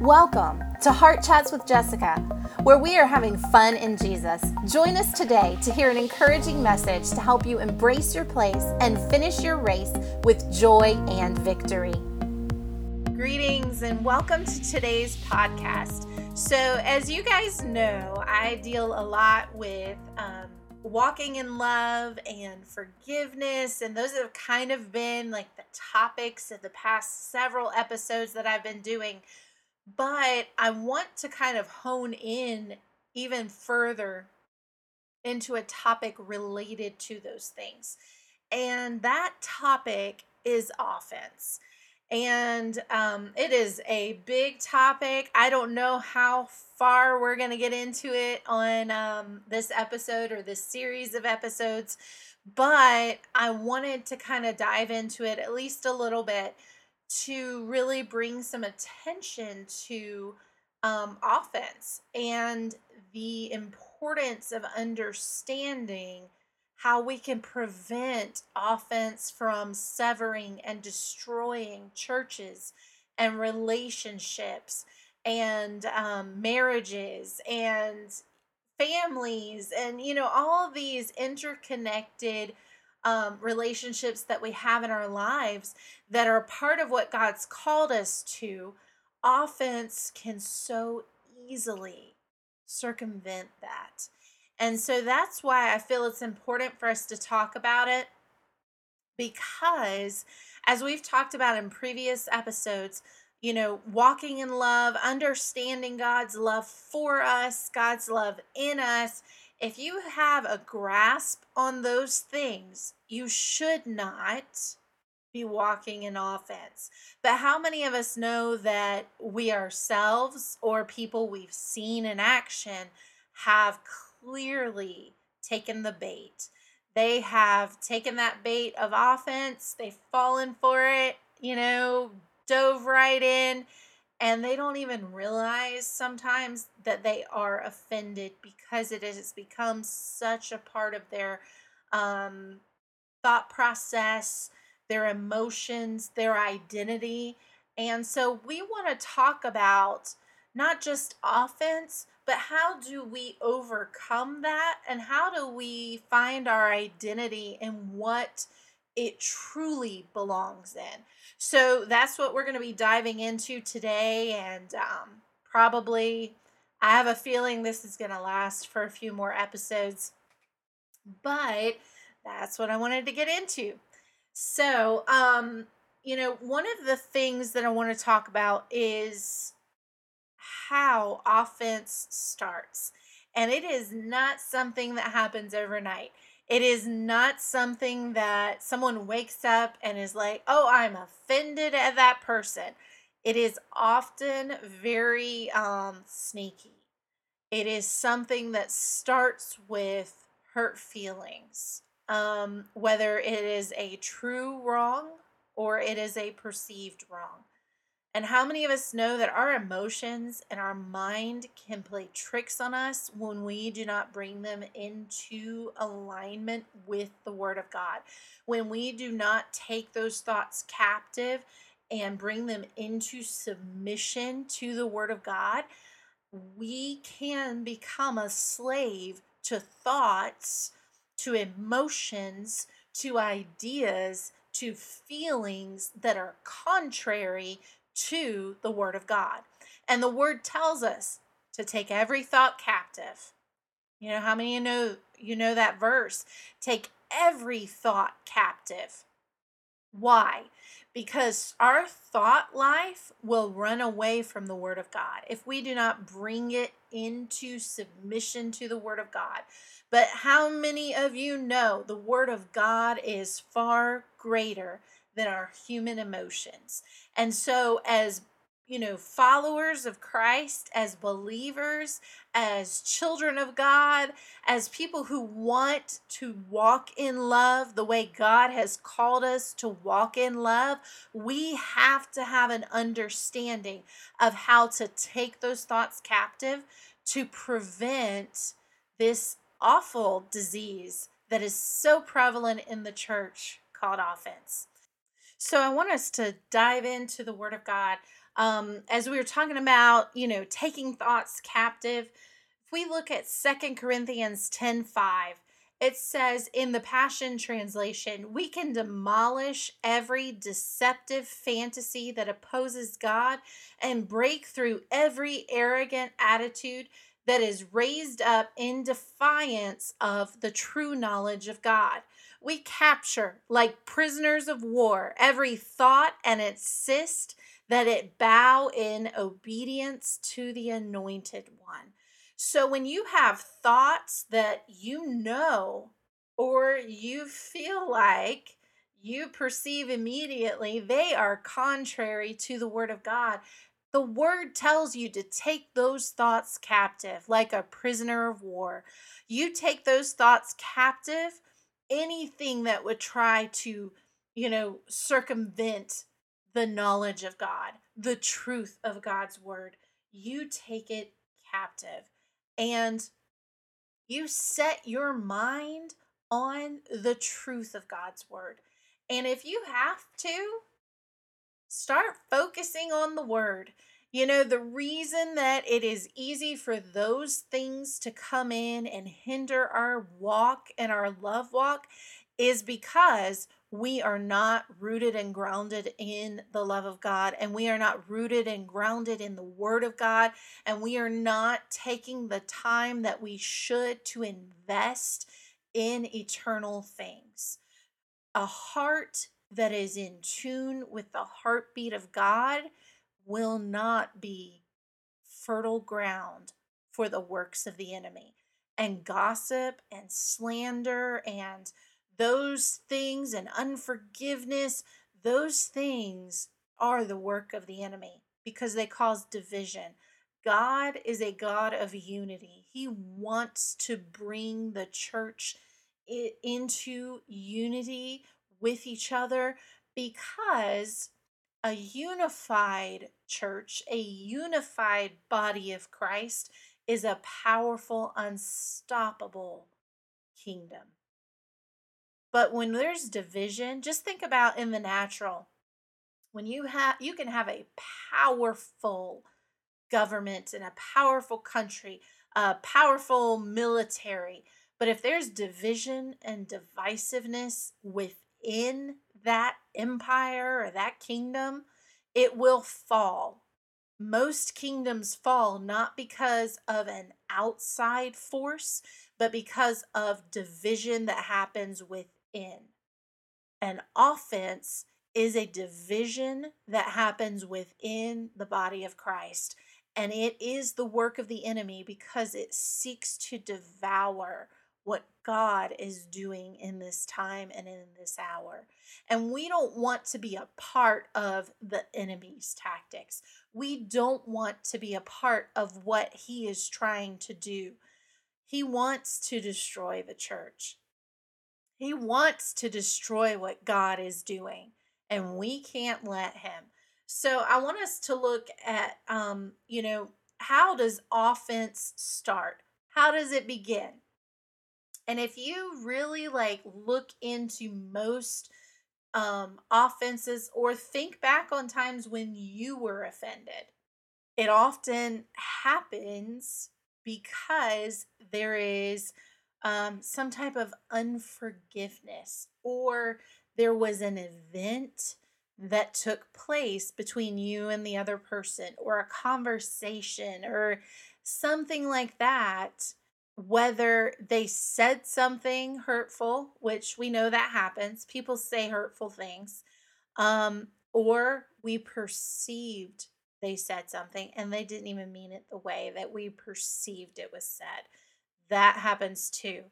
Welcome to Heart Chats with Jessica, where we are having fun in Jesus. Join us today to hear an encouraging message to help you embrace your place and finish your race with joy and victory. Greetings and welcome to today's podcast. So, as you guys know, I deal a lot with um, walking in love and forgiveness, and those have kind of been like the topics of the past several episodes that I've been doing but I want to kind of hone in even further into a topic related to those things. And that topic is offense. And um, it is a big topic. I don't know how far we're going to get into it on um, this episode or this series of episodes, but I wanted to kind of dive into it at least a little bit to really bring some attention to um, offense and the importance of understanding how we can prevent offense from severing and destroying churches and relationships and um, marriages and families and you know all these interconnected um, relationships that we have in our lives that are part of what God's called us to, offense can so easily circumvent that. And so that's why I feel it's important for us to talk about it because, as we've talked about in previous episodes, you know, walking in love, understanding God's love for us, God's love in us, if you have a grasp on those things, you should not be walking in offense. But how many of us know that we ourselves or people we've seen in action have clearly taken the bait? They have taken that bait of offense, they've fallen for it, you know, dove right in and they don't even realize sometimes that they are offended because it has become such a part of their um, thought process, their emotions, their identity. And so we want to talk about not just offense, but how do we overcome that and how do we find our identity in what it truly belongs in. So that's what we're going to be diving into today. And um, probably, I have a feeling this is going to last for a few more episodes. But that's what I wanted to get into. So, um, you know, one of the things that I want to talk about is how offense starts. And it is not something that happens overnight. It is not something that someone wakes up and is like, oh, I'm offended at that person. It is often very um, sneaky. It is something that starts with hurt feelings, um, whether it is a true wrong or it is a perceived wrong. And how many of us know that our emotions and our mind can play tricks on us when we do not bring them into alignment with the Word of God? When we do not take those thoughts captive and bring them into submission to the Word of God, we can become a slave to thoughts, to emotions, to ideas, to feelings that are contrary to the Word of God. And the Word tells us to take every thought captive. You know how many you know you know that verse? Take every thought captive. Why? Because our thought life will run away from the Word of God if we do not bring it into submission to the Word of God. But how many of you know the Word of God is far greater than our human emotions. And so, as you know, followers of Christ, as believers, as children of God, as people who want to walk in love the way God has called us to walk in love, we have to have an understanding of how to take those thoughts captive to prevent this awful disease that is so prevalent in the church called offense. So I want us to dive into the Word of God. Um, as we were talking about, you know, taking thoughts captive, if we look at Second Corinthians 10 5, it says in the Passion Translation, we can demolish every deceptive fantasy that opposes God and break through every arrogant attitude that is raised up in defiance of the true knowledge of God. We capture, like prisoners of war, every thought and insist that it bow in obedience to the anointed one. So when you have thoughts that you know or you feel like you perceive immediately, they are contrary to the word of God. The word tells you to take those thoughts captive like a prisoner of war. You take those thoughts captive, anything that would try to, you know, circumvent the knowledge of God, the truth of God's word, you take it captive and you set your mind on the truth of God's word. And if you have to, start focusing on the word. You know, the reason that it is easy for those things to come in and hinder our walk and our love walk is because we are not rooted and grounded in the love of God, and we are not rooted and grounded in the Word of God, and we are not taking the time that we should to invest in eternal things. A heart that is in tune with the heartbeat of God will not be fertile ground for the works of the enemy. And gossip and slander and those things and unforgiveness, those things are the work of the enemy because they cause division. God is a God of unity. He wants to bring the church into unity with each other because a unified church, a unified body of Christ is a powerful, unstoppable kingdom. But when there's division, just think about in the natural. When you have you can have a powerful government and a powerful country, a powerful military, but if there's division and divisiveness within that empire or that kingdom, it will fall. Most kingdoms fall not because of an outside force, but because of division that happens within. An offense is a division that happens within the body of Christ. And it is the work of the enemy because it seeks to devour what God is doing in this time and in this hour. And we don't want to be a part of the enemy's tactics. We don't want to be a part of what he is trying to do. He wants to destroy the church. He wants to destroy what God is doing, and we can't let him. So I want us to look at, um, you know, how does offense start? How does it begin? And if you really like look into most um, offenses or think back on times when you were offended, it often happens because there is um, some type of unforgiveness, or there was an event that took place between you and the other person, or a conversation, or something like that. Whether they said something hurtful, which we know that happens, people say hurtful things, um, or we perceived they said something and they didn't even mean it the way that we perceived it was said that happens too.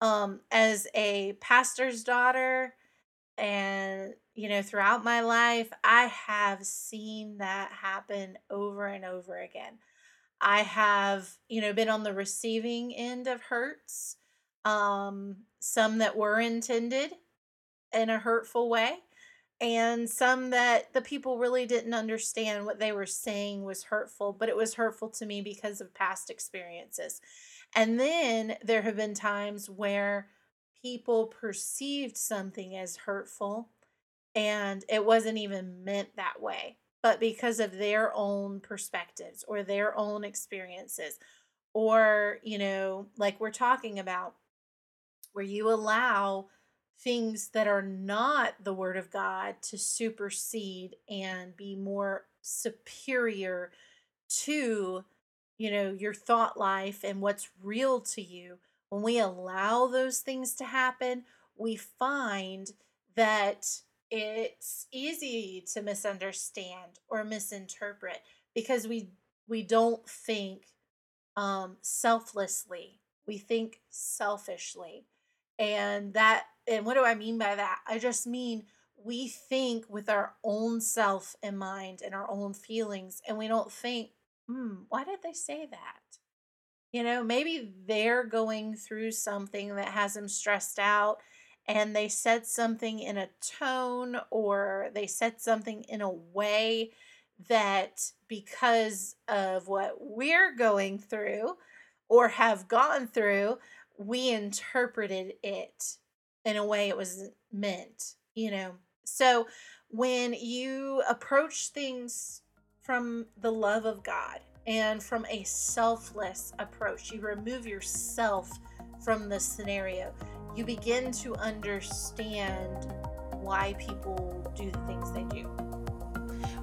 Um, as a pastor's daughter, and you know, throughout my life, I have seen that happen over and over again. I have, you know, been on the receiving end of hurts, um, some that were intended in a hurtful way, and some that the people really didn't understand what they were saying was hurtful, but it was hurtful to me because of past experiences. And then there have been times where people perceived something as hurtful and it wasn't even meant that way. But because of their own perspectives or their own experiences. Or, you know, like we're talking about, where you allow things that are not the Word of God to supersede and be more superior to, you know, your thought life and what's real to you. When we allow those things to happen, we find that it's easy to misunderstand or misinterpret because we we don't think um selflessly. We think selfishly. And that and what do i mean by that? I just mean we think with our own self in mind and our own feelings and we don't think hmm why did they say that? You know maybe they're going through something that has them stressed out and they said something in a tone or they said something in a way that because of what we're going through or have gone through, we interpreted it in a way it was meant, you know. So when you approach things from the love of God and from a selfless approach, you remove yourself from the scenario you begin to understand why people do the things they do.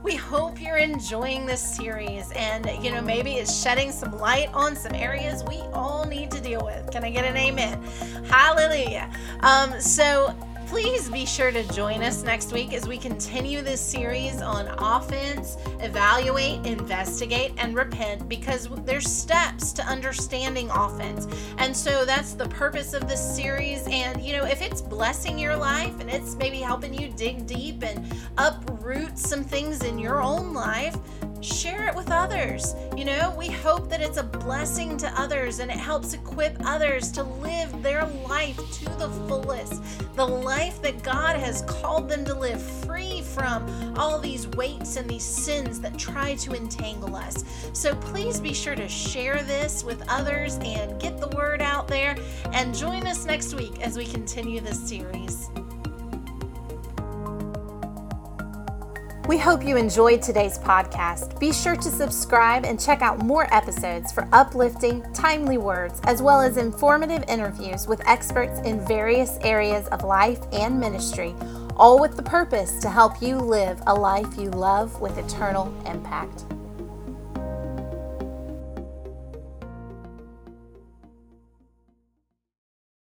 We hope you're enjoying this series and, you know, maybe it's shedding some light on some areas we all need to deal with. Can I get an amen? Hallelujah. Um, so, Please be sure to join us next week as we continue this series on offense, evaluate, investigate, and repent because there's steps to understanding offense. And so that's the purpose of this series. And, you know, if it's blessing your life and it's maybe helping you dig deep and uproot some things in your own life, share it with others. You know, we hope that it's a blessing to others and it helps equip others to live their life to the fullest. The life that God has called them to live, free from all these weights and these sins that try to entangle us. So please be sure to share this with others and get the word out there. And join us next week as we continue this series. We hope you enjoyed today's podcast. Be sure to subscribe and check out more episodes for uplifting, timely words, as well as informative interviews with experts in various areas of life and ministry, all with the purpose to help you live a life you love with eternal impact.